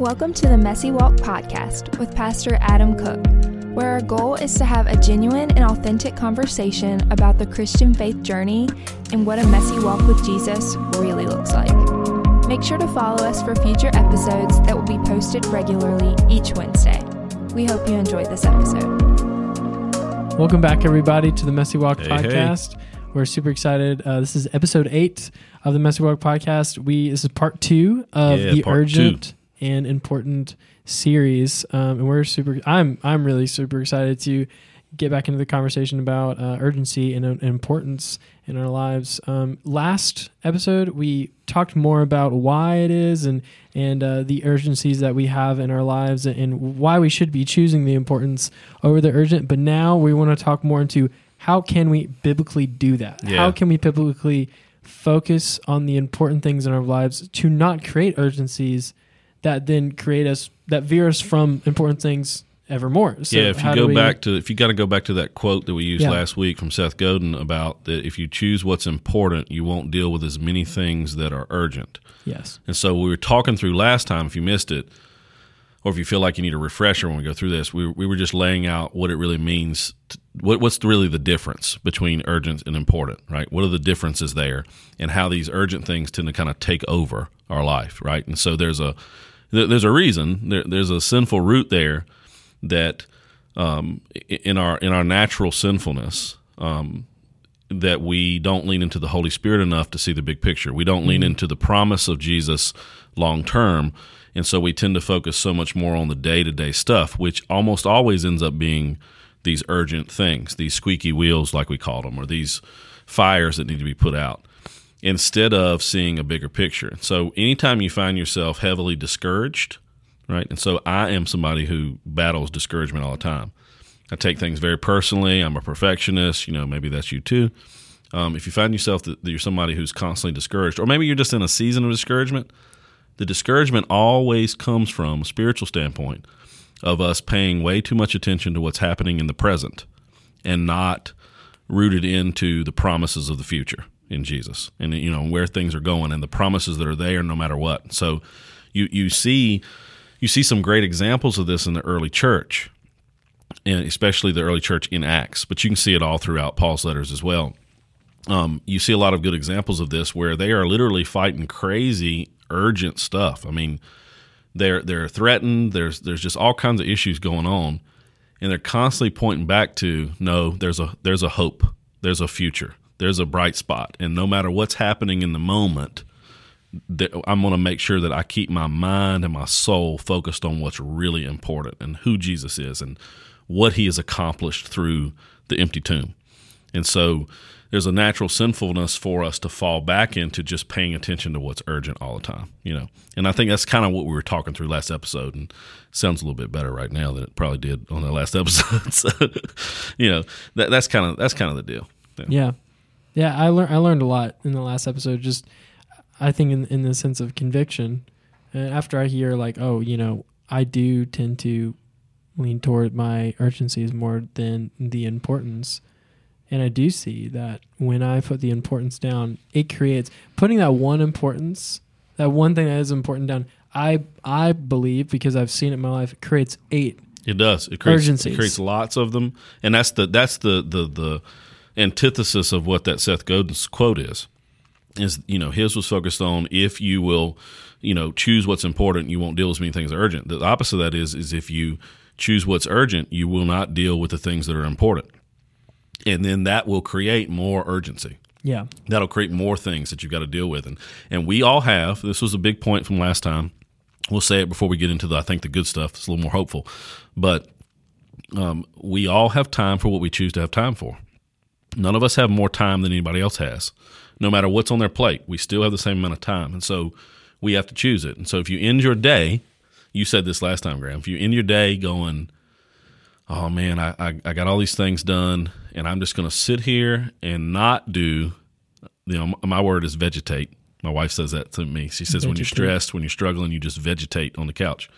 Welcome to the Messy Walk podcast with Pastor Adam Cook, where our goal is to have a genuine and authentic conversation about the Christian faith journey and what a messy walk with Jesus really looks like. Make sure to follow us for future episodes that will be posted regularly each Wednesday. We hope you enjoyed this episode. Welcome back, everybody, to the Messy Walk Hey, podcast. We're super excited. Uh, this is episode eight of the Messy Walk podcast. We this is part two of Yeah, the part urgent and important series, um, and we're super. I'm I'm really super excited to get back into the conversation about uh, urgency and, uh, importance in our lives. Um, last episode, we talked more about why it is and and uh, the urgencies that we have in our lives and why we should be choosing the importance over the urgent. But now we want to talk more into how can we biblically do that? Yeah. How can we biblically focus on the important things in our lives to not create urgencies that then create us that veer us from important things evermore. So yeah, if you go we- back to if you got to go back to that quote that we used Yeah. last week from Seth Godin about that if you choose what's important, you won't deal with as many things that are urgent. yes, And so we were talking through last time. If you missed it, or if you feel like you need a refresher when we go through this, we we were just laying out what it really means. To, what what's really the difference between urgent and important, right? What are the differences there, and how these urgent things tend to kind of take over our life, right? And so there's a there's a reason. There, there's a sinful root there that um, in our in our natural sinfulness um, that we don't lean into the Holy Spirit enough to see the big picture. We don't lean into the promise of Jesus long term, and so we tend to focus so much more on the day to day stuff, which almost always ends up being these urgent things, these squeaky wheels, like we call them, or these fires that need to be put out instead of seeing a bigger picture. So anytime you find yourself heavily discouraged, right? And so I am somebody who battles discouragement all the time. I take things very personally. I'm a perfectionist. You know, maybe that's you too. Um, if you find yourself that, that you're somebody who's constantly discouraged, or maybe you're just in a season of discouragement, the discouragement always comes from a spiritual standpoint of us paying way too much attention to what's happening in the present and not rooted into the promises of the future in Jesus and you know where things are going and the promises that are there no matter what. So you you see you see some great examples of this in the early church and especially the early church in Acts, but you can see it all throughout Paul's letters as well. Um, you see a lot of good examples of this where they are literally fighting crazy, urgent stuff. I mean, they're they're threatened. There's there's just all kinds of issues going on, and they're constantly pointing back to no. There's a there's a hope. There's a future. There's a bright spot, and no matter what's happening in the moment, I'm going to make sure that I keep my mind and my soul focused on what's really important and who Jesus is and what he has accomplished through the empty tomb. And so there's a natural sinfulness for us to fall back into just paying attention to what's urgent all the time, you know. And I think that's kind of what we were talking through last episode and sounds a little bit better right now than it probably did on the last episode. so, you know, that, that's kind of that's kind of the deal. yeah, yeah. I learned I learned a lot in the last episode. Just I think in in the sense of conviction. And after I hear like, oh, you know, I do tend to lean toward my urgencies more than the importance. And I do see that when I put the importance down, it creates putting that one importance, that one thing that is important down. I I believe because I've seen it in my life, it creates eight. It does. It creates Urgencies. it creates lots of them, and that's the that's the the the antithesis of what that Seth Godin's quote is. Is you know his was focused on if you will, you know, choose what's important, you won't deal with as many things that are urgent. The opposite of that is is if you choose what's urgent, you will not deal with the things that are important, and then that will create more urgency Yeah. that'll create more things that you've got to deal with and and we all have this was a big point from last time we'll say it before we get into the i think the good stuff it's a little more hopeful but um, we all have time for what we choose to have time for none of us have more time than anybody else has no matter what's on their plate we still have the same amount of time and so we have to choose it and so if you end your day you said this last time graham if you end your day going oh man, I, I, I got all these things done, and I'm just going to sit here and not do, you know, my word is vegetate. My wife says that to me. She says, when you're stressed, when you're struggling, you just vegetate on the couch.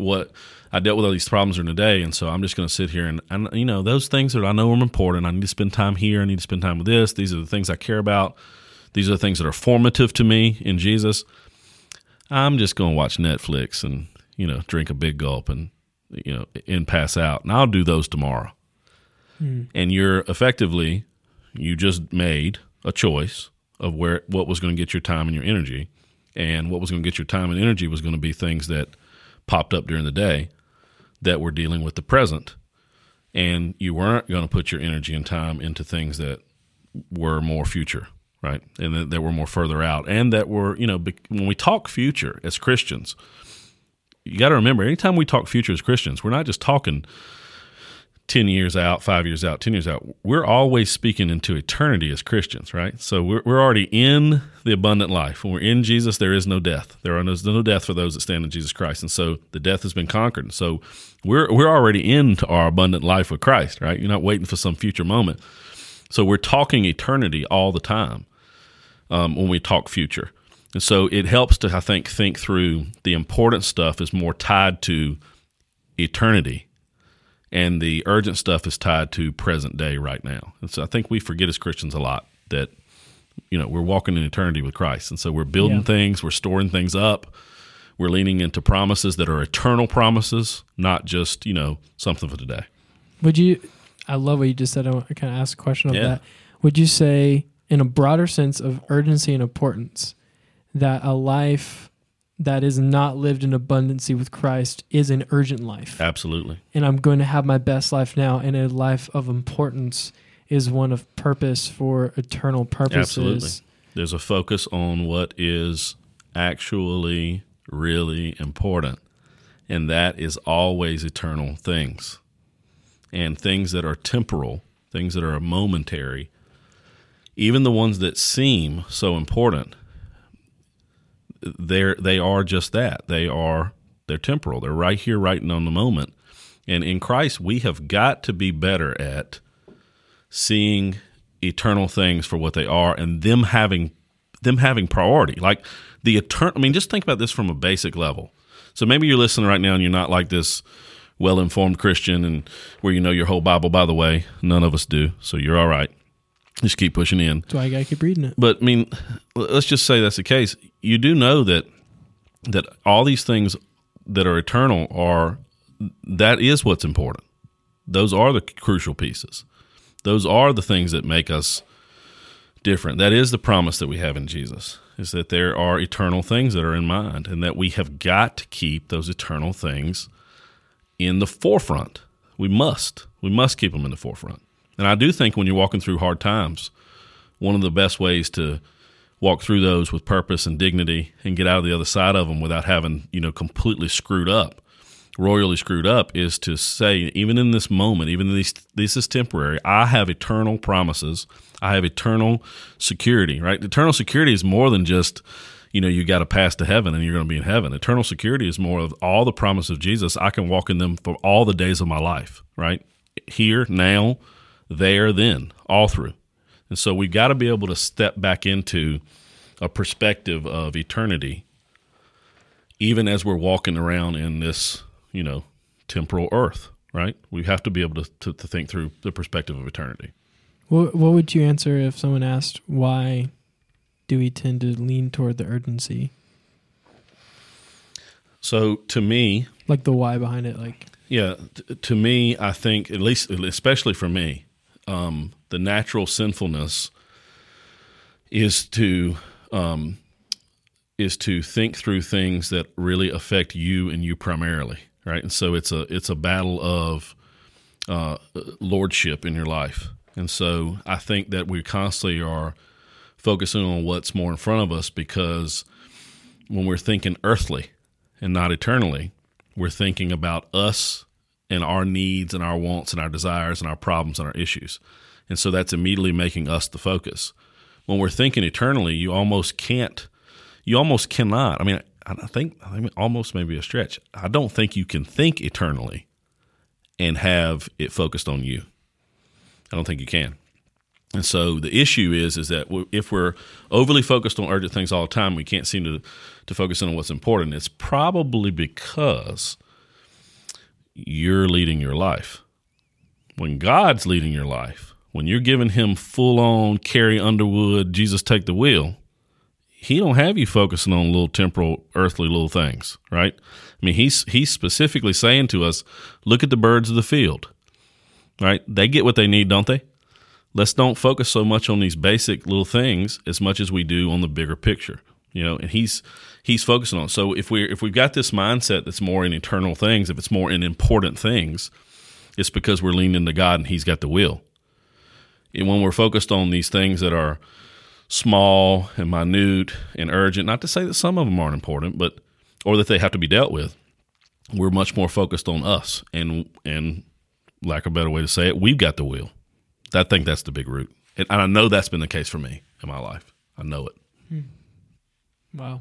What I dealt with all these problems during the day, and so I'm just going to sit here and, and, you know, those things that I know are important. I need to spend time here. I need to spend time with this. These are the things I care about. These are the things that are formative to me in Jesus. I'm just going to watch Netflix and you know, drink a big gulp and you know, and pass out. And I'll do those tomorrow. Hmm. And you're effectively you just made a choice of where what was going to get your time and your energy, and what was going to get your time and energy was going to be things that popped up during the day that were dealing with the present, and you weren't going to put your energy and time into things that were more future, right, and that, that were more further out, and that were you know when we talk future as Christians, you got to remember anytime we talk future as Christians, we're not just talking 10 years out, five years out, 10 years out. We're always speaking into eternity as Christians, right? So we're, we're already in the abundant life. When we're in Jesus, there is no death. There are no, no death for those that stand in Jesus Christ. And so the death has been conquered. So we're, we're already into our abundant life with Christ, right? You're not waiting for some future moment. So we're talking eternity all the time um, when we talk future. And so it helps to, I think, think through the important stuff is more tied to eternity and the urgent stuff is tied to present day right now. And so I think we forget as Christians a lot that you know we're walking in eternity with Christ, and so we're building Yeah. things, we're storing things up, we're leaning into promises that are eternal promises, not just you know something for today. Would you? I love what you just said. I want to kind of ask a question of Yeah. that. Would you say, in a broader sense of urgency and importance, that a life that is not lived in abundancy with Christ is an urgent life, Absolutely, and I'm going to have my best life now, and a life of importance is one of purpose for eternal purposes. Absolutely. there's a focus on what is actually really important, and that is always eternal things, and things that are temporal, things that are momentary, even the ones that seem so important they're they are just that. They are they're temporal. They're right here, right on the moment. And in Christ, we have got to be better at seeing eternal things for what they are, and them having them having priority. Like the eternal. I mean, just think about this from a basic level. So maybe you're listening right now, and you're not like this well-informed Christian, and where you know your whole Bible. By the way, none of us do, so you're all right. Just keep pushing in. That's why I gotta keep reading it. But I mean, let's just say that's the case. You do know that that all these things that are eternal are that is what's important. Those are the crucial pieces. Those are the things that make us different. That is the promise that we have in Jesus. Is that there are eternal things that are in mind and that we have got to keep those eternal things in the forefront. We must. We must keep them in the forefront. And I do think when you're walking through hard times, one of the best ways to walk through those with purpose and dignity and get out of the other side of them without having you know completely screwed up royally screwed up is to say even in this moment even these this is temporary i have eternal promises. I have eternal security right? Eternal security is more than just you know you got to pass to heaven and you're going to be in heaven. Eternal security is more of all the promise of jesus. I can walk in them for all the days of my life right? Here now there then all through and so we've got to be able to step back into a perspective of eternity, even as we're walking around in this, you know, temporal earth, right? We have to be able to, to, to think through the perspective of eternity. What What would you answer if someone asked why do we tend to lean toward the urgency, So to me, like the why behind it? Like, yeah, t- to me, I think, at least, especially for me, um, the natural sinfulness is to um, is to think through things that really affect you and you primarily, right? And so it's a it's a battle of uh, lordship in your life, and so I think that we constantly are focusing on what's more in front of us because when we're thinking earthly and not eternally, we're thinking about us and our needs and our wants and our desires and our problems and our issues. And so that's immediately making us the focus. When we're thinking eternally, you almost can't, you almost cannot. I mean, I think, I think almost maybe a stretch. I don't think you can think eternally and have it focused on you. I don't think you can. And so the issue is is that if we're overly focused on urgent things all the time, we can't seem to to focus in on what's important. It's probably because you're leading your life. When God's leading your life, when you're giving him full on Carrie Underwood, Jesus take the wheel, he don't have you focusing on little temporal, earthly little things, right? I mean, he's he's specifically saying to us, look at the birds of the field, right? They get what they need, don't they? Let's don't focus so much on these basic little things as much as we do on the bigger picture, you know. And he's he's focusing on. So if we if we've got this mindset that's more in eternal things, if it's more in important things, it's because we're leaning to God and He's got the will. And when we're focused on these things that are small and minute and urgent, not to say that some of them aren't important, but or that they have to be dealt with, we're much more focused on us and and lack of a better way to say it, we've got the will. I think that's the big root, and, and I know that's been the case for me in my life. I know it. Wow.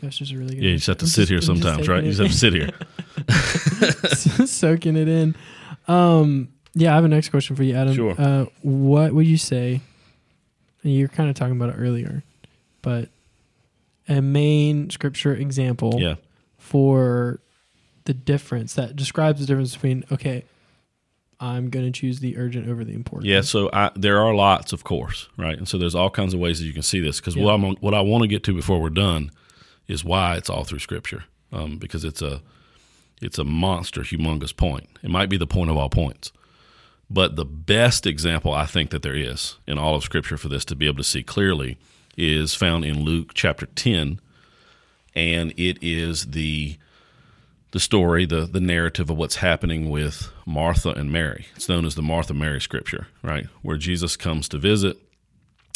That's just a really good. Yeah, you just have to I'm sit just, here sometimes, right? You just have to sit here, soaking it in. Um, yeah, I have a next question for you, Adam. Sure. Uh, what would you say? You're kind of talking about it earlier, but a main scripture example yeah. for the difference that describes the difference between okay, I'm going to choose the urgent over the important. Yeah, so I, there are lots, of course, right? And so there's all kinds of ways that you can see this because yeah. what, I'm, what I want to get to before we're done is why it's all through Scripture, um, because it's a it's a monster, humongous point. It might be the point of all points, but the best example I think that there is in all of Scripture for this to be able to see clearly is found in Luke chapter ten, and it is the the story, the the narrative of what's happening with Martha and Mary. It's known as the Martha Mary scripture, right? Where Jesus comes to visit.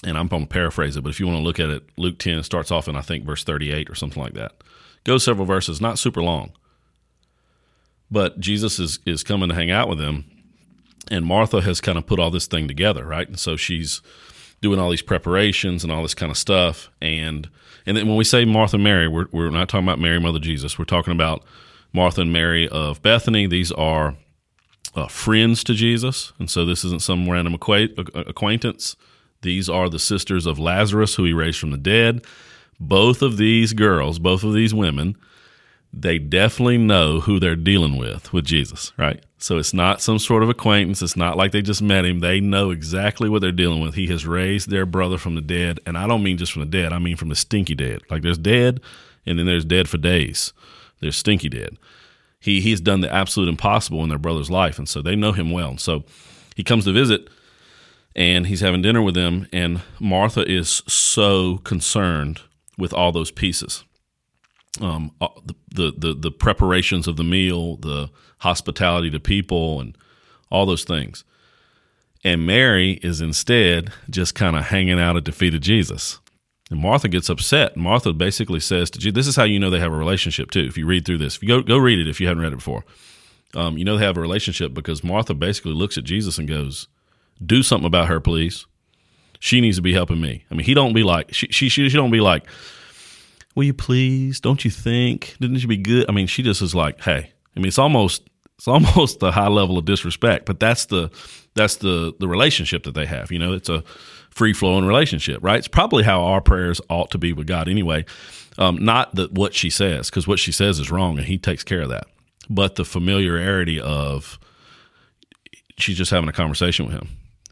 And I'm going to paraphrase it, but if you want to look at it, Luke 10 starts off in, I think, verse 38 or something like that. Goes several verses, not super long. But Jesus is, is coming to hang out with them, and Martha has kind of put all this thing together, right? And so she's doing all these preparations and all this kind of stuff. And and then when we say Martha Mary, we're, we're not talking about Mary, Mother Jesus. We're talking about Martha and Mary of Bethany. These are uh, friends to Jesus, and so this isn't some random acquaintance. These are the sisters of Lazarus, who he raised from the dead. Both of these girls, both of these women, they definitely know who they're dealing with with Jesus, right? So it's not some sort of acquaintance. It's not like they just met him. They know exactly what they're dealing with. He has raised their brother from the dead. And I don't mean just from the dead, I mean from the stinky dead. Like there's dead, and then there's dead for days. They're stinky dead. He he's done the absolute impossible in their brother's life, and so they know him well. And so he comes to visit, and he's having dinner with them, and Martha is so concerned with all those pieces. Um, uh, the, the the the preparations of the meal, the hospitality to people, and all those things. And Mary is instead just kind of hanging out at the feet of Jesus. And Martha gets upset. Martha basically says to Jesus, this is how you know they have a relationship too. If you read through this, if you go go read it if you haven't read it before, um, you know they have a relationship because Martha basically looks at Jesus and goes, "Do something about her, please. She needs to be helping me." I mean, he don't be like she she she, she don't be like, "Will you please? Don't you think? Didn't you be good?" I mean, she just is like, "Hey." I mean, it's almost it's almost a high level of disrespect, but that's the that's the the relationship that they have. You know, it's a free flowing relationship, right? It's probably how our prayers ought to be with God anyway. Um, not that what she says, because what she says is wrong, and He takes care of that. But the familiarity of she's just having a conversation with Him,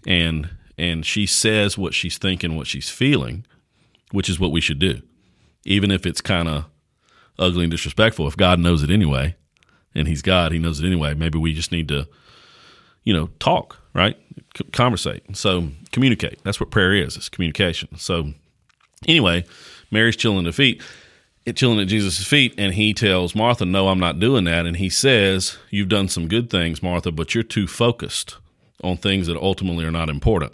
and and she says what she's thinking, what she's feeling, which is what we should do, even if it's kind of ugly and disrespectful. If God knows it anyway, and He's God, He knows it anyway. Maybe we just need to, you know, talk right? C- conversate. So communicate. That's what prayer is. It's communication. So anyway, Mary's chilling at feet, eh, chilling at Jesus' feet, and he tells Martha, "No, I'm not doing that." And he says, "You've done some good things, Martha, but you're too focused on things that ultimately are not important."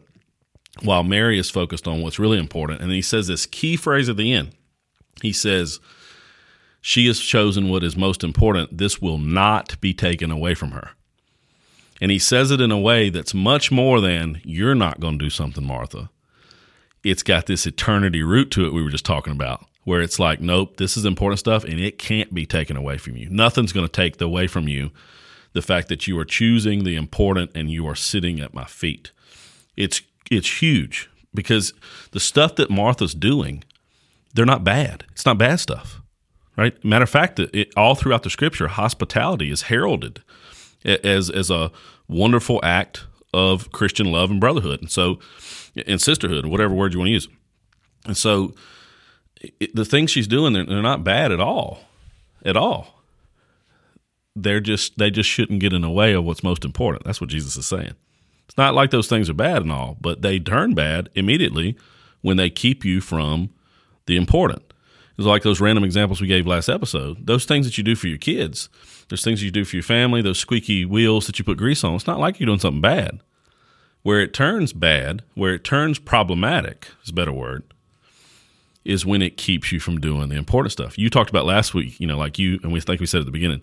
While Mary is focused on what's really important, and he says this key phrase at the end. He says, "She has chosen what is most important. This will not be taken away from her." And he says it in a way that's much more than, you're not going to do something, Martha. It's got this eternity root to it we were just talking about, where it's like, nope, this is important stuff and it can't be taken away from you. Nothing's going to take away from you the fact that you are choosing the important and you are sitting at my feet. It's it's huge because the stuff that Martha's doing, they're not bad. It's not bad stuff, right? Matter of fact, it, all throughout the scripture, hospitality is heralded as as a wonderful act of Christian love and brotherhood, and so and sisterhood, whatever word you want to use. And so it, the things she's doing, they're, they're not bad at all, at all. They're just they just shouldn't get in the way of what's most important. That's what Jesus is saying. It's not like those things are bad and all, but they turn bad immediately when they keep you from the important. It's like those random examples we gave last episode. Those things that you do for your kids, those things you do for your family, those squeaky wheels that you put grease on. It's not like you're doing something bad. Where it turns bad, where it turns problematic, is a better word, is when it keeps you from doing the important stuff. You talked about last week, you know, like you, and we like we said at the beginning,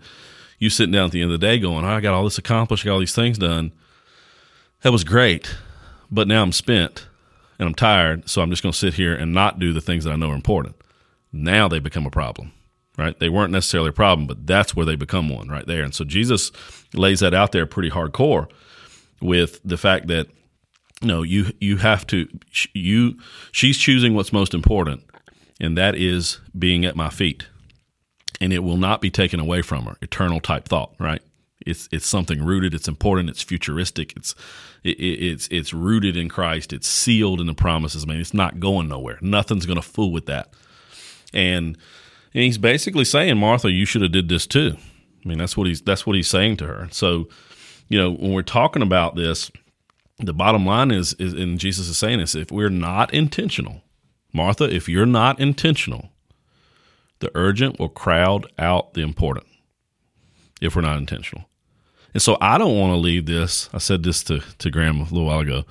you sitting down at the end of the day going, oh, I got all this accomplished, I got all these things done. That was great, but now I'm spent and I'm tired, so I'm just going to sit here and not do the things that I know are important. Now they become a problem, right? They weren't necessarily a problem, but that's where they become one right there. And so Jesus lays that out there pretty hardcore with the fact that you know you you have to you she's choosing what's most important and that is being at my feet. And it will not be taken away from her. Eternal type thought right? It's it's something rooted. It's important. It's futuristic. It's it, it's it's rooted in Christ. It's sealed in the promises man. It's not going nowhere. Nothing's going to fool with that and and he's basically saying Martha you should have did this too I mean that's what he's that's what he's saying to her so you know, when we're talking about this, the bottom line is, is and Jesus is saying this, if we're not intentional, Martha, if you're not intentional, the urgent will crowd out the important if we're not intentional. And so I don't want to leave this. I said this to, to Graham a little while ago.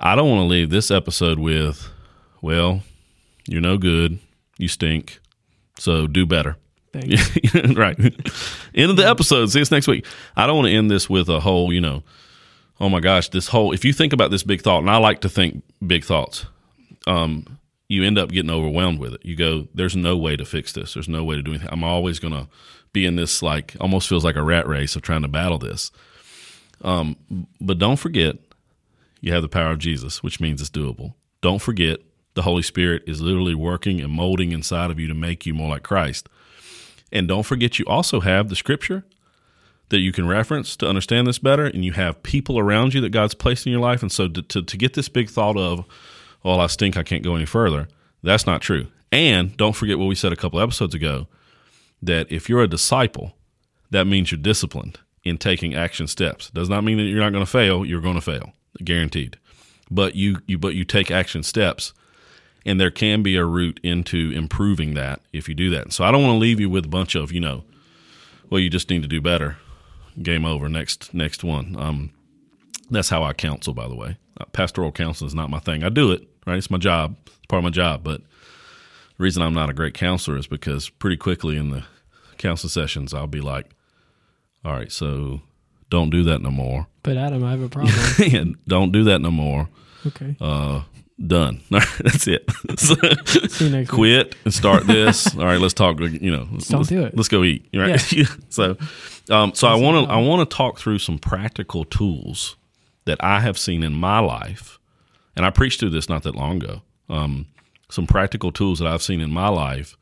I don't want to leave this episode with, well, you're no good. You stink. So do better. right. End of the episode. See us next week. I don't want to end this with a whole, you know, oh my gosh, this whole, if you think about this big thought, and I like to think big thoughts, um, you end up getting overwhelmed with it. You go, there's no way to fix this. There's no way to do anything. I'm always going to be in this, like, almost feels like a rat race of trying to battle this. Um, but don't forget, you have the power of Jesus, which means it's doable. Don't forget, the Holy Spirit is literally working and molding inside of you to make you more like Christ. And don't forget, you also have the scripture that you can reference to understand this better, and you have people around you that God's placed in your life. And so to, to, to get this big thought of, well, I stink, I can't go any further, that's not true. And don't forget what we said a couple episodes ago that if you're a disciple, that means you're disciplined in taking action steps. Does not mean that you're not going to fail, you're going to fail, guaranteed. But you, you but you take action steps and there can be a route into improving that if you do that. So I don't want to leave you with a bunch of you know, well, you just need to do better. Game over. Next next one. Um, that's how I counsel, by the way. Uh, pastoral counseling is not my thing. I do it right. It's my job. It's part of my job. But the reason I'm not a great counselor is because pretty quickly in the counsel sessions, I'll be like, "All right, so don't do that no more." But Adam, I have a problem. and don't do that no more. Okay. Uh, done. That's it. See you next Quit week. and start this. All right, let's talk. You know, let's, don't do it. Let's go eat. Right. Yeah. so, um, so I want to I want to talk through some practical tools that I have seen in my life, and I preached through this not that long ago. Um, some practical tools that I've seen in my life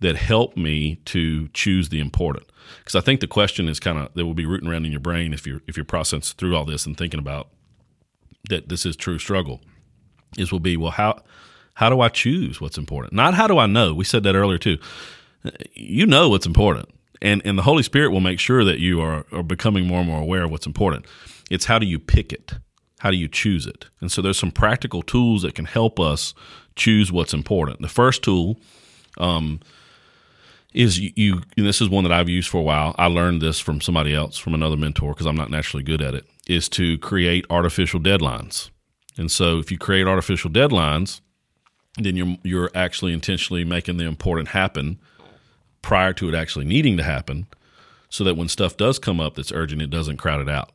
that help me to choose the important. Because I think the question is kind of that will be rooting around in your brain if you're if you're processing through all this and thinking about that this is true struggle is will be well how how do I choose what's important? Not how do I know. We said that earlier too. You know what's important. And and the Holy Spirit will make sure that you are, are becoming more and more aware of what's important. It's how do you pick it? How do you choose it? And so there's some practical tools that can help us choose what's important. The first tool um, is you, you this is one that I've used for a while. I learned this from somebody else, from another mentor, because I'm not naturally good at it, is to create artificial deadlines. And so if you create artificial deadlines, then you're you're actually intentionally making the important happen prior to it actually needing to happen so that when stuff does come up that's urgent it doesn't crowd it out.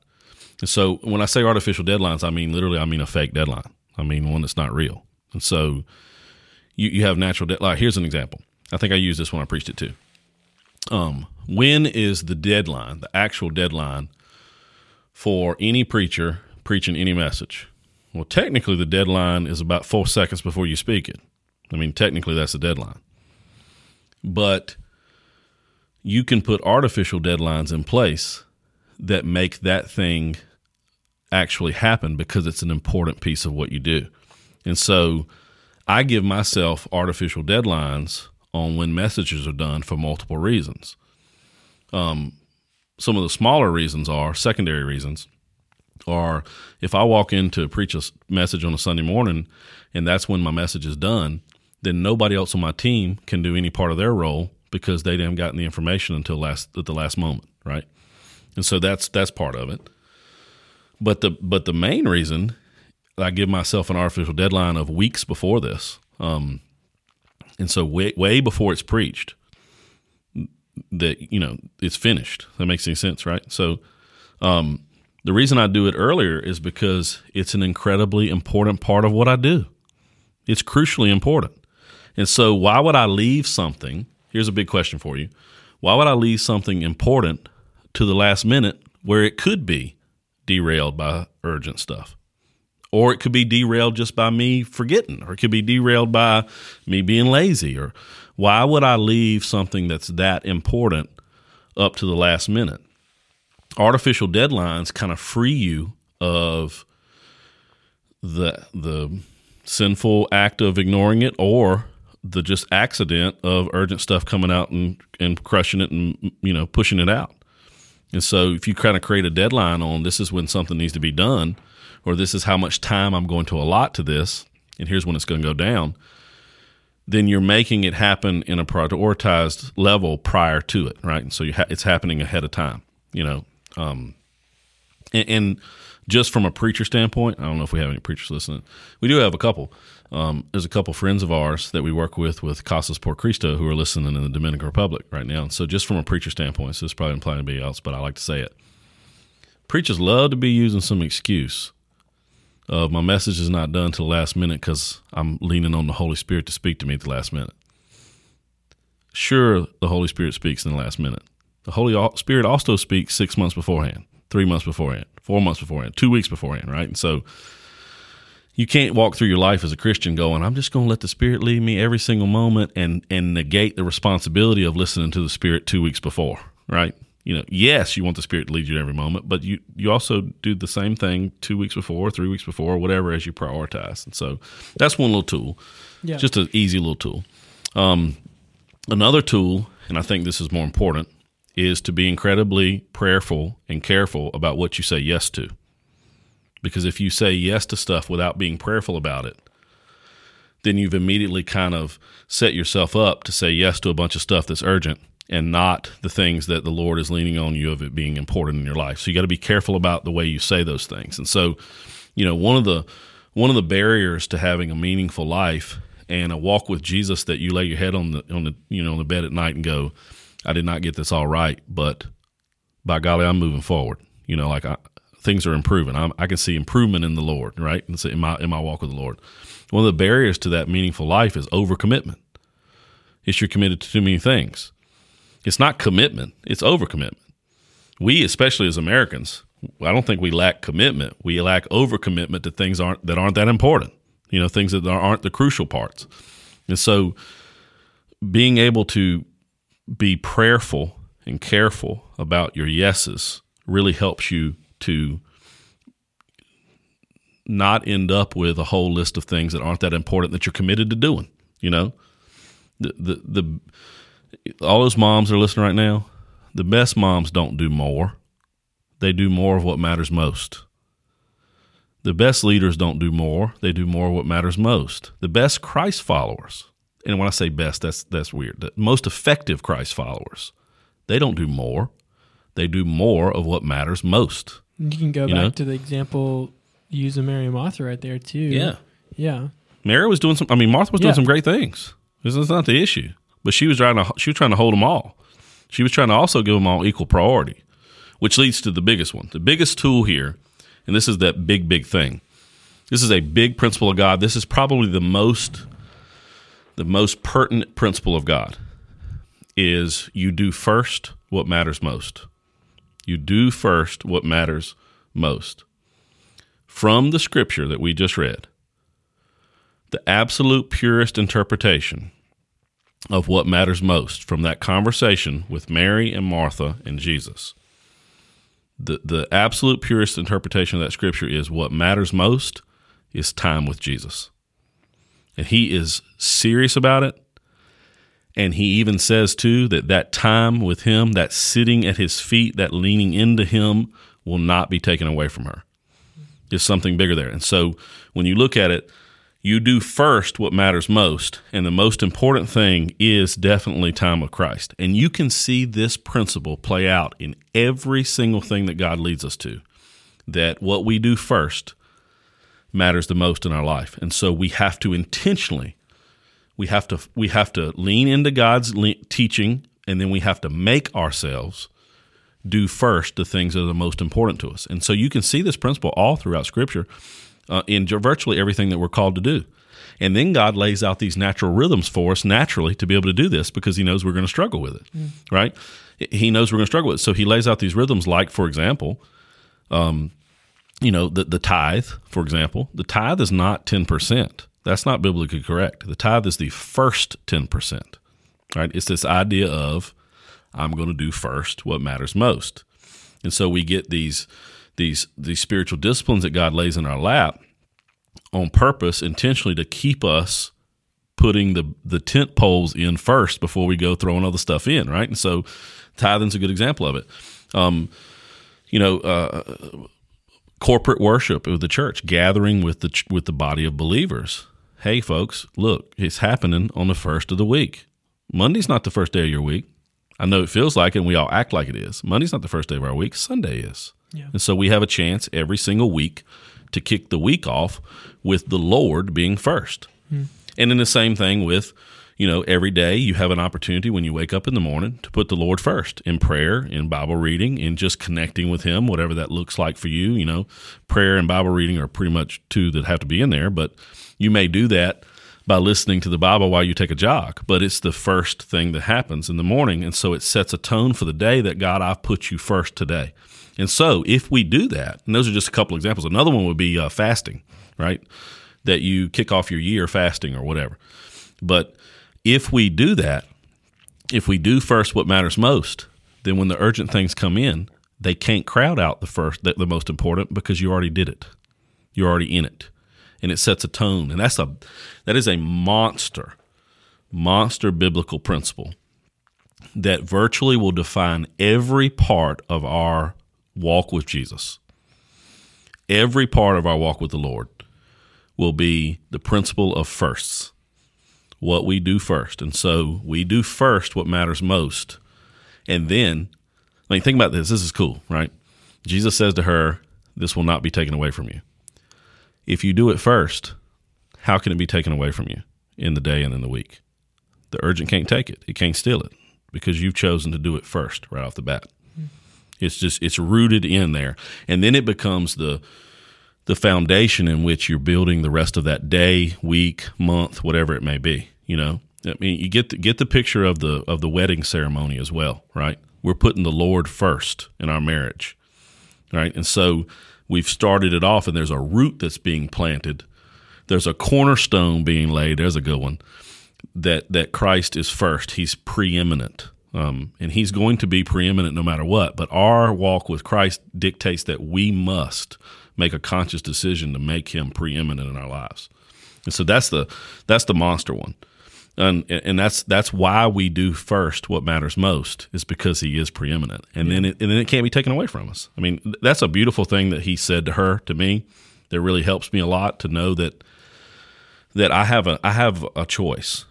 And so when I say artificial deadlines, I mean literally I mean a fake deadline. I mean one that's not real. And so you, you have natural deadline. Here's an example. I think I used this when I preached it too. Um, when is the deadline, the actual deadline for any preacher preaching any message? Well, technically, the deadline is about four seconds before you speak it. I mean, technically, that's the deadline. But you can put artificial deadlines in place that make that thing actually happen because it's an important piece of what you do. And so I give myself artificial deadlines on when messages are done for multiple reasons. Um, some of the smaller reasons are secondary reasons. Are if I walk in to preach a message on a Sunday morning, and that's when my message is done, then nobody else on my team can do any part of their role because they haven't gotten the information until last at the last moment, right? And so that's that's part of it. But the but the main reason I give myself an artificial deadline of weeks before this, um, and so way way before it's preached, that you know it's finished. That makes any sense, right? So, um, the reason I do it earlier is because it's an incredibly important part of what I do. It's crucially important, and so why would I leave something? Here's a big question for you: Why would I leave something important to the last minute where it could be derailed by urgent stuff? or it could be derailed just by me forgetting, or it could be derailed by me being lazy. Or why would I leave something that's that important up to the last minute? Artificial deadlines kind of free you of the the sinful act of ignoring it or the just accident of urgent stuff coming out and, and crushing it and you know pushing it out. And so if you kind of create a deadline on this is when something needs to be done, or this is how much time I'm going to allot to this, and here's when it's going to go down, then you're making it happen in a prioritized level prior to it, right? And so ha- it's happening ahead of time, you know. Um, and, and, just from a preacher standpoint, I don't know if we have any preachers listening. We do have a couple. Um, there's a couple friends of ours that we work with with Casas por Cristo who are listening in the Dominican Republic right now. And so, just from a preacher standpoint, so this probably implying anybody else, but I like to say it. Preachers love to be using some excuse uh, my message is not done to the last minute because I'm leaning on the Holy Spirit to speak to me at the last minute. Sure, the Holy Spirit speaks in the last minute. The Holy Spirit also speaks six months beforehand, three months beforehand, four months beforehand, two weeks beforehand, right? And so you can't walk through your life as a Christian going, I'm just going to let the Spirit lead me every single moment and, and negate the responsibility of listening to the Spirit two weeks before, right? you know, yes, you want the Spirit to lead you every moment, but you you also do the same thing two weeks before, three weeks before, whatever as you prioritize. And so that's one little tool, yeah. just an easy little tool. Um, another tool, and I think this is more important, is to be incredibly prayerful and careful about what you say yes to. Because if you say yes to stuff without being prayerful about it, then you've immediately kind of set yourself up to say yes to a bunch of stuff that's urgent and not the things that the Lord is leaning on you of it being important in your life. So you got to be careful about the way you say those things. And so, you know, one of the one of the barriers to having a meaningful life and a walk with Jesus that you lay your head on the on the you know on the bed at night and go, I did not get this all right, but by golly, I'm moving forward. You know, like I, things are improving. I'm, i can see improvement in the Lord, right? And so in my in my walk with the Lord. One of the barriers to that meaningful life is overcommitment. It's you're committed to too many things. It's not commitment, it's overcommitment. We, especially as Americans, I don't think we lack commitment. We lack overcommitment to things aren't that aren't that important. You know, things that aren't the crucial parts. And so being able to be prayerful and careful about your yeses really helps you to not end up with a whole list of things that aren't that important that you're committed to doing. You know, the the the all those moms are listening right now. The best moms don't do more; they do more of what matters most. The best leaders don't do more; they do more of what matters most. The best Christ followers, and when I say best, that's that's weird. The most effective Christ followers, they don't do more; they do more of what matters most. You can go you back know? to the example using Mary and Martha right there too. Yeah, yeah. Mary was doing some. I mean, Martha was doing yeah. some great things. This is not the issue but she was trying to she was trying to hold them all. She was trying to also give them all equal priority, which leads to the biggest one. The biggest tool here, and this is that big big thing. This is a big principle of God. This is probably the most the most pertinent principle of God is you do first what matters most. You do first what matters most. From the scripture that we just read, the absolute purest interpretation of what matters most from that conversation with Mary and Martha and Jesus. The, the absolute purest interpretation of that scripture is what matters most is time with Jesus. And he is serious about it. And he even says, too, that that time with him, that sitting at his feet, that leaning into him, will not be taken away from her. There's something bigger there. And so when you look at it, you do first what matters most. And the most important thing is definitely time with Christ. And you can see this principle play out in every single thing that God leads us to. That what we do first matters the most in our life. And so we have to intentionally we have to we have to lean into God's le- teaching and then we have to make ourselves do first the things that are the most important to us. And so you can see this principle all throughout scripture uh, in virtually everything that we're called to do. And then God lays out these natural rhythms for us naturally to be able to do this because He knows we're going to struggle with it, mm. right? He knows we're going to struggle with it. So He lays out these rhythms, like, for example, um, you know, the, the tithe, for example, the tithe is not 10%. That's not biblically correct. The tithe is the first 10%, right? It's this idea of I'm going to do first what matters most. And so we get these these these spiritual disciplines that God lays in our lap on purpose intentionally to keep us putting the the tent poles in first before we go throwing other stuff in, right? And so tithing's a good example of it. Um, you know, uh, corporate worship of the church, gathering with the with the body of believers. Hey, folks, look, it's happening on the first of the week. Monday's not the first day of your week. I know it feels like it, and we all act like it is. Monday's not the first day of our week. Sunday is. Yeah. And so we have a chance every single week to kick the week off with the Lord being first. Hmm. And then the same thing with, you know, every day you have an opportunity when you wake up in the morning to put the Lord first in prayer, in Bible reading, in just connecting with Him, whatever that looks like for you. You know, prayer and Bible reading are pretty much two that have to be in there, but you may do that by listening to the Bible while you take a jog, but it's the first thing that happens in the morning. And so it sets a tone for the day that God, I've put you first today. And so if we do that, and those are just a couple examples, another one would be uh, fasting, right? That you kick off your year fasting or whatever. But if we do that, if we do first what matters most, then when the urgent things come in, they can't crowd out the first, the, the most important because you already did it. You're already in it and it sets a tone. And that's a that is a monster, monster biblical principle that virtually will define every part of our walk with Jesus. Every part of our walk with the Lord will be the principle of firsts. What we do first. And so we do first what matters most. And then, I mean, think about this. This is cool, right? Jesus says to her, This will not be taken away from you. If you do it first, how can it be taken away from you in the day and in the week? The urgent can't take it. It can't steal it because you've chosen to do it first right off the bat. It's just it's rooted in there. And then it becomes the the foundation in which you're building the rest of that day, week, month, whatever it may be, you know. I mean, you get the, get the picture of the of the wedding ceremony as well, right? We're putting the Lord first in our marriage. Right? And so we've started it off and there's a root that's being planted. There's a cornerstone being laid. There's a good one. That that Christ is first. He's preeminent. Um, and he's going to be preeminent no matter what. But our walk with Christ dictates that we must make a conscious decision to make him preeminent in our lives. And so that's the that's the monster one and and that's that's why we do first what matters most is because he is preeminent, and yeah. then it, and then it can't be taken away from us. I mean, that's a beautiful thing that he said to her to me. That really helps me a lot to know that that I have a I have a choice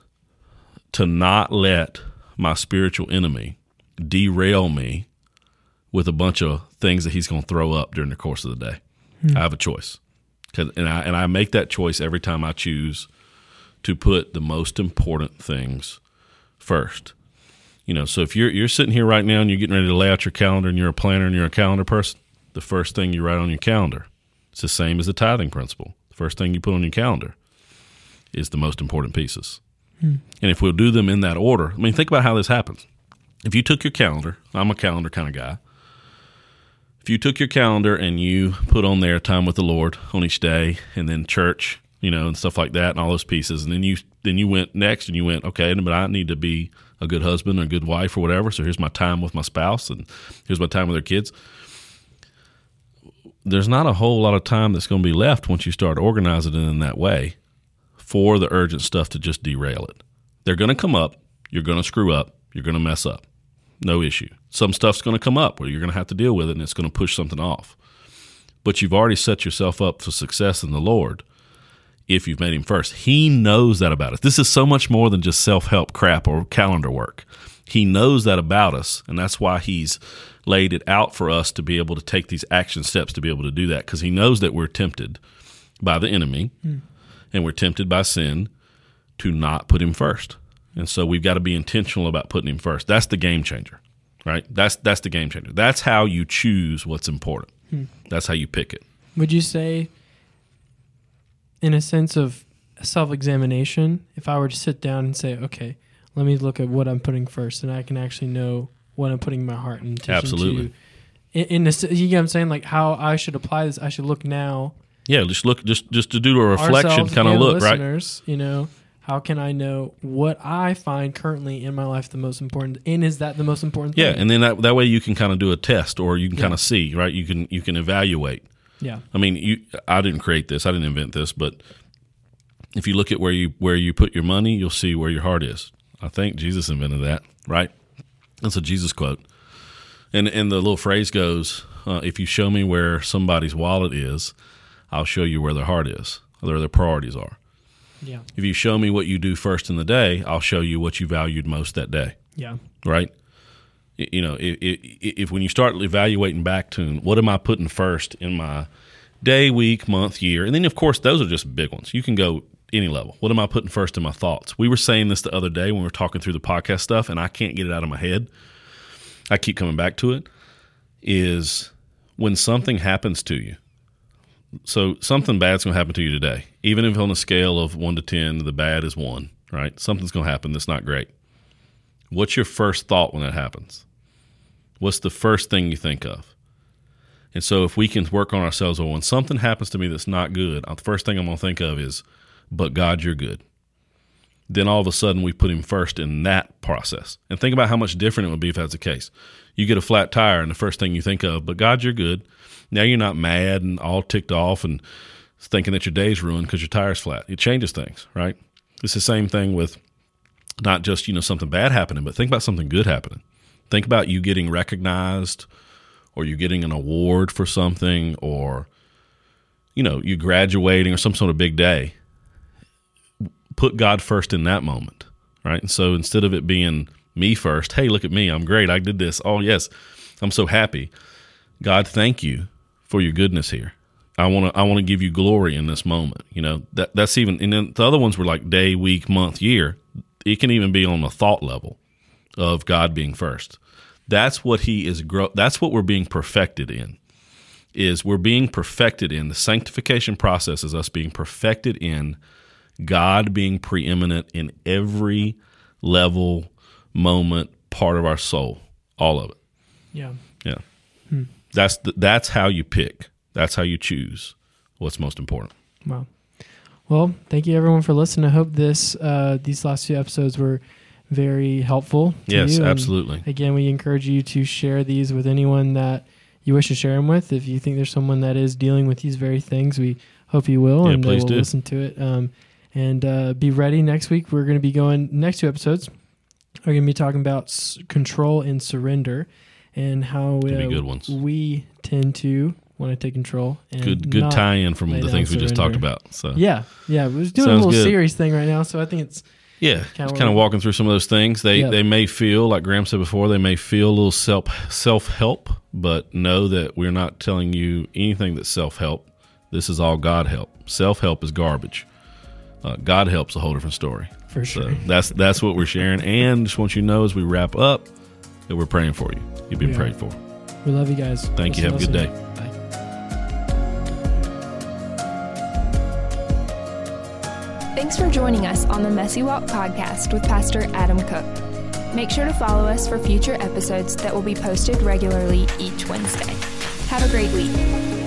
to not let my spiritual enemy derail me with a bunch of things that he's going to throw up during the course of the day. Hmm. I have a choice, and I and I make that choice every time I choose to put the most important things first. You know, so if you're you're sitting here right now and you're getting ready to lay out your calendar and you're a planner and you're a calendar person, the first thing you write on your calendar, it's the same as the tithing principle. The first thing you put on your calendar is the most important pieces. Hmm. And if we'll do them in that order, I mean, think about how this happens. If you took your calendar, I'm a calendar kind of guy. If you took your calendar and you put on there time with the Lord on each day and then church you know, and stuff like that, and all those pieces. And then you then you went next, and you went, okay, but I need to be a good husband or a good wife or whatever. So here's my time with my spouse, and here's my time with their kids. There's not a whole lot of time that's going to be left once you start organizing it in that way for the urgent stuff to just derail it. They're going to come up. You're going to screw up. You're going to mess up. No issue. Some stuff's going to come up where you're going to have to deal with it and it's going to push something off. But you've already set yourself up for success in the Lord if you've made Him first. He knows that about us. This is so much more than just self help crap or calendar work. He knows that about us, and that's why He's laid it out for us to be able to take these action steps to be able to do that because He knows that we're tempted by the enemy hmm. and we're tempted by sin to not put Him first. And so we've got to be intentional about putting Him first. That's the game changer, right? That's that's the game changer. That's how you choose what's important. Hmm. That's how you pick it. Would you say, in a sense of self examination, if I were to sit down and say, okay, let me look at what I'm putting first, and I can actually know what I'm putting my heart and attention Absolutely. to. In, in this, you get what I'm saying? Like how I should apply this, I should look now. Yeah, just look, just just to do a reflection, kind of look, right? listeners, You know, how can I know what I find currently in my life the most important? And is that the most important thing? Yeah, thing? and then that that way you can kind of do a test, or you can Yeah. kind of see, right? You can you can evaluate. Yeah. I mean, you I didn't create this, I didn't invent this, but if you look at where you where you put your money, you'll see where your heart is. I think Jesus invented that, right? That's a Jesus quote, and and the little phrase goes, uh, "If you show me where somebody's wallet is, I'll show you where their heart is, or where their priorities are. Yeah. If you show me what you do first in the day, I'll show you what you valued most that day." Yeah. right? You know, if, if, if when you start evaluating back to what am I putting first in my day, week, month, year, and then of course those are just big ones. You can go any level. What am I putting first in my thoughts? We were saying this the other day when we were talking through the podcast stuff, and I can't get it out of my head. I keep coming back to it. Is when something happens to you. So something bad's going to happen to you today, even if on a scale of one to ten, the bad is one. Right? Something's going to happen that's not great. What's your first thought when that happens? What's the first thing you think of? And so, if we can work on ourselves, well, when something happens to me that's not good, uh, the first thing I'm going to think of is, but God, you're good. Then all of a sudden, we put Him first in that process. And think about how much different it would be if that's the case. You get a flat tire, and the first thing you think of, but God, you're good. Now you're not mad and all ticked off and thinking that your day's ruined because your tire's flat. It changes things, right? It's the same thing with not just you know something bad happening, but think about something good happening. Think about you getting recognized, or you getting an award for something, or you know you graduating, or some sort of big day. Put God first in that moment, right? And so instead of it being me first, hey, look at me, I'm great, I did this. Oh yes, I'm so happy. God, thank you for your goodness here. I want to I want to give you glory in this moment. You know that that's even and then the other ones were like day, week, month, year. It can even be on the thought level of God being first. That's what He is. Grow, that's what we're being perfected in. Is we're being perfected in the sanctification process is us being perfected in God being preeminent in every level, moment, part of our soul, all of it. Yeah. Yeah, hmm. that's the, that's how you pick. That's how you choose what's most important. Wow. Well, thank you everyone for listening. I hope this uh, these last few episodes were very helpful. To Yes, absolutely. Again, we encourage you to share these with anyone that you wish to share them with. If you think there's someone that is dealing with these very things, we hope you will, Yeah, and they please will do. listen to it. Um, and uh, be ready next week. We're going to be going next two episodes. We're going to be talking about s- control and surrender, and how uh, we tend to want to take control. And Good good tie in from the things we just talked about. So yeah, yeah. We're doing a little good. series thing right now, so I think it's Yeah, Kinda kind of walking through some of those things. They Yep. they may feel like Graham said before. They may feel a little self self help, but know that we're not telling you anything that's self help. This is all God help. Self help is garbage. Uh, God help's a whole different story. for So sure. that's that's what we're sharing. And just want you to know as we wrap up that we're praying for you. You've been prayed for. We love you guys. Thank you. Have a good day. Thanks for joining us on the Messy Walk podcast with Pastor Adam Cook. Make sure to follow us for future episodes that will be posted regularly each Wednesday. Have a great week.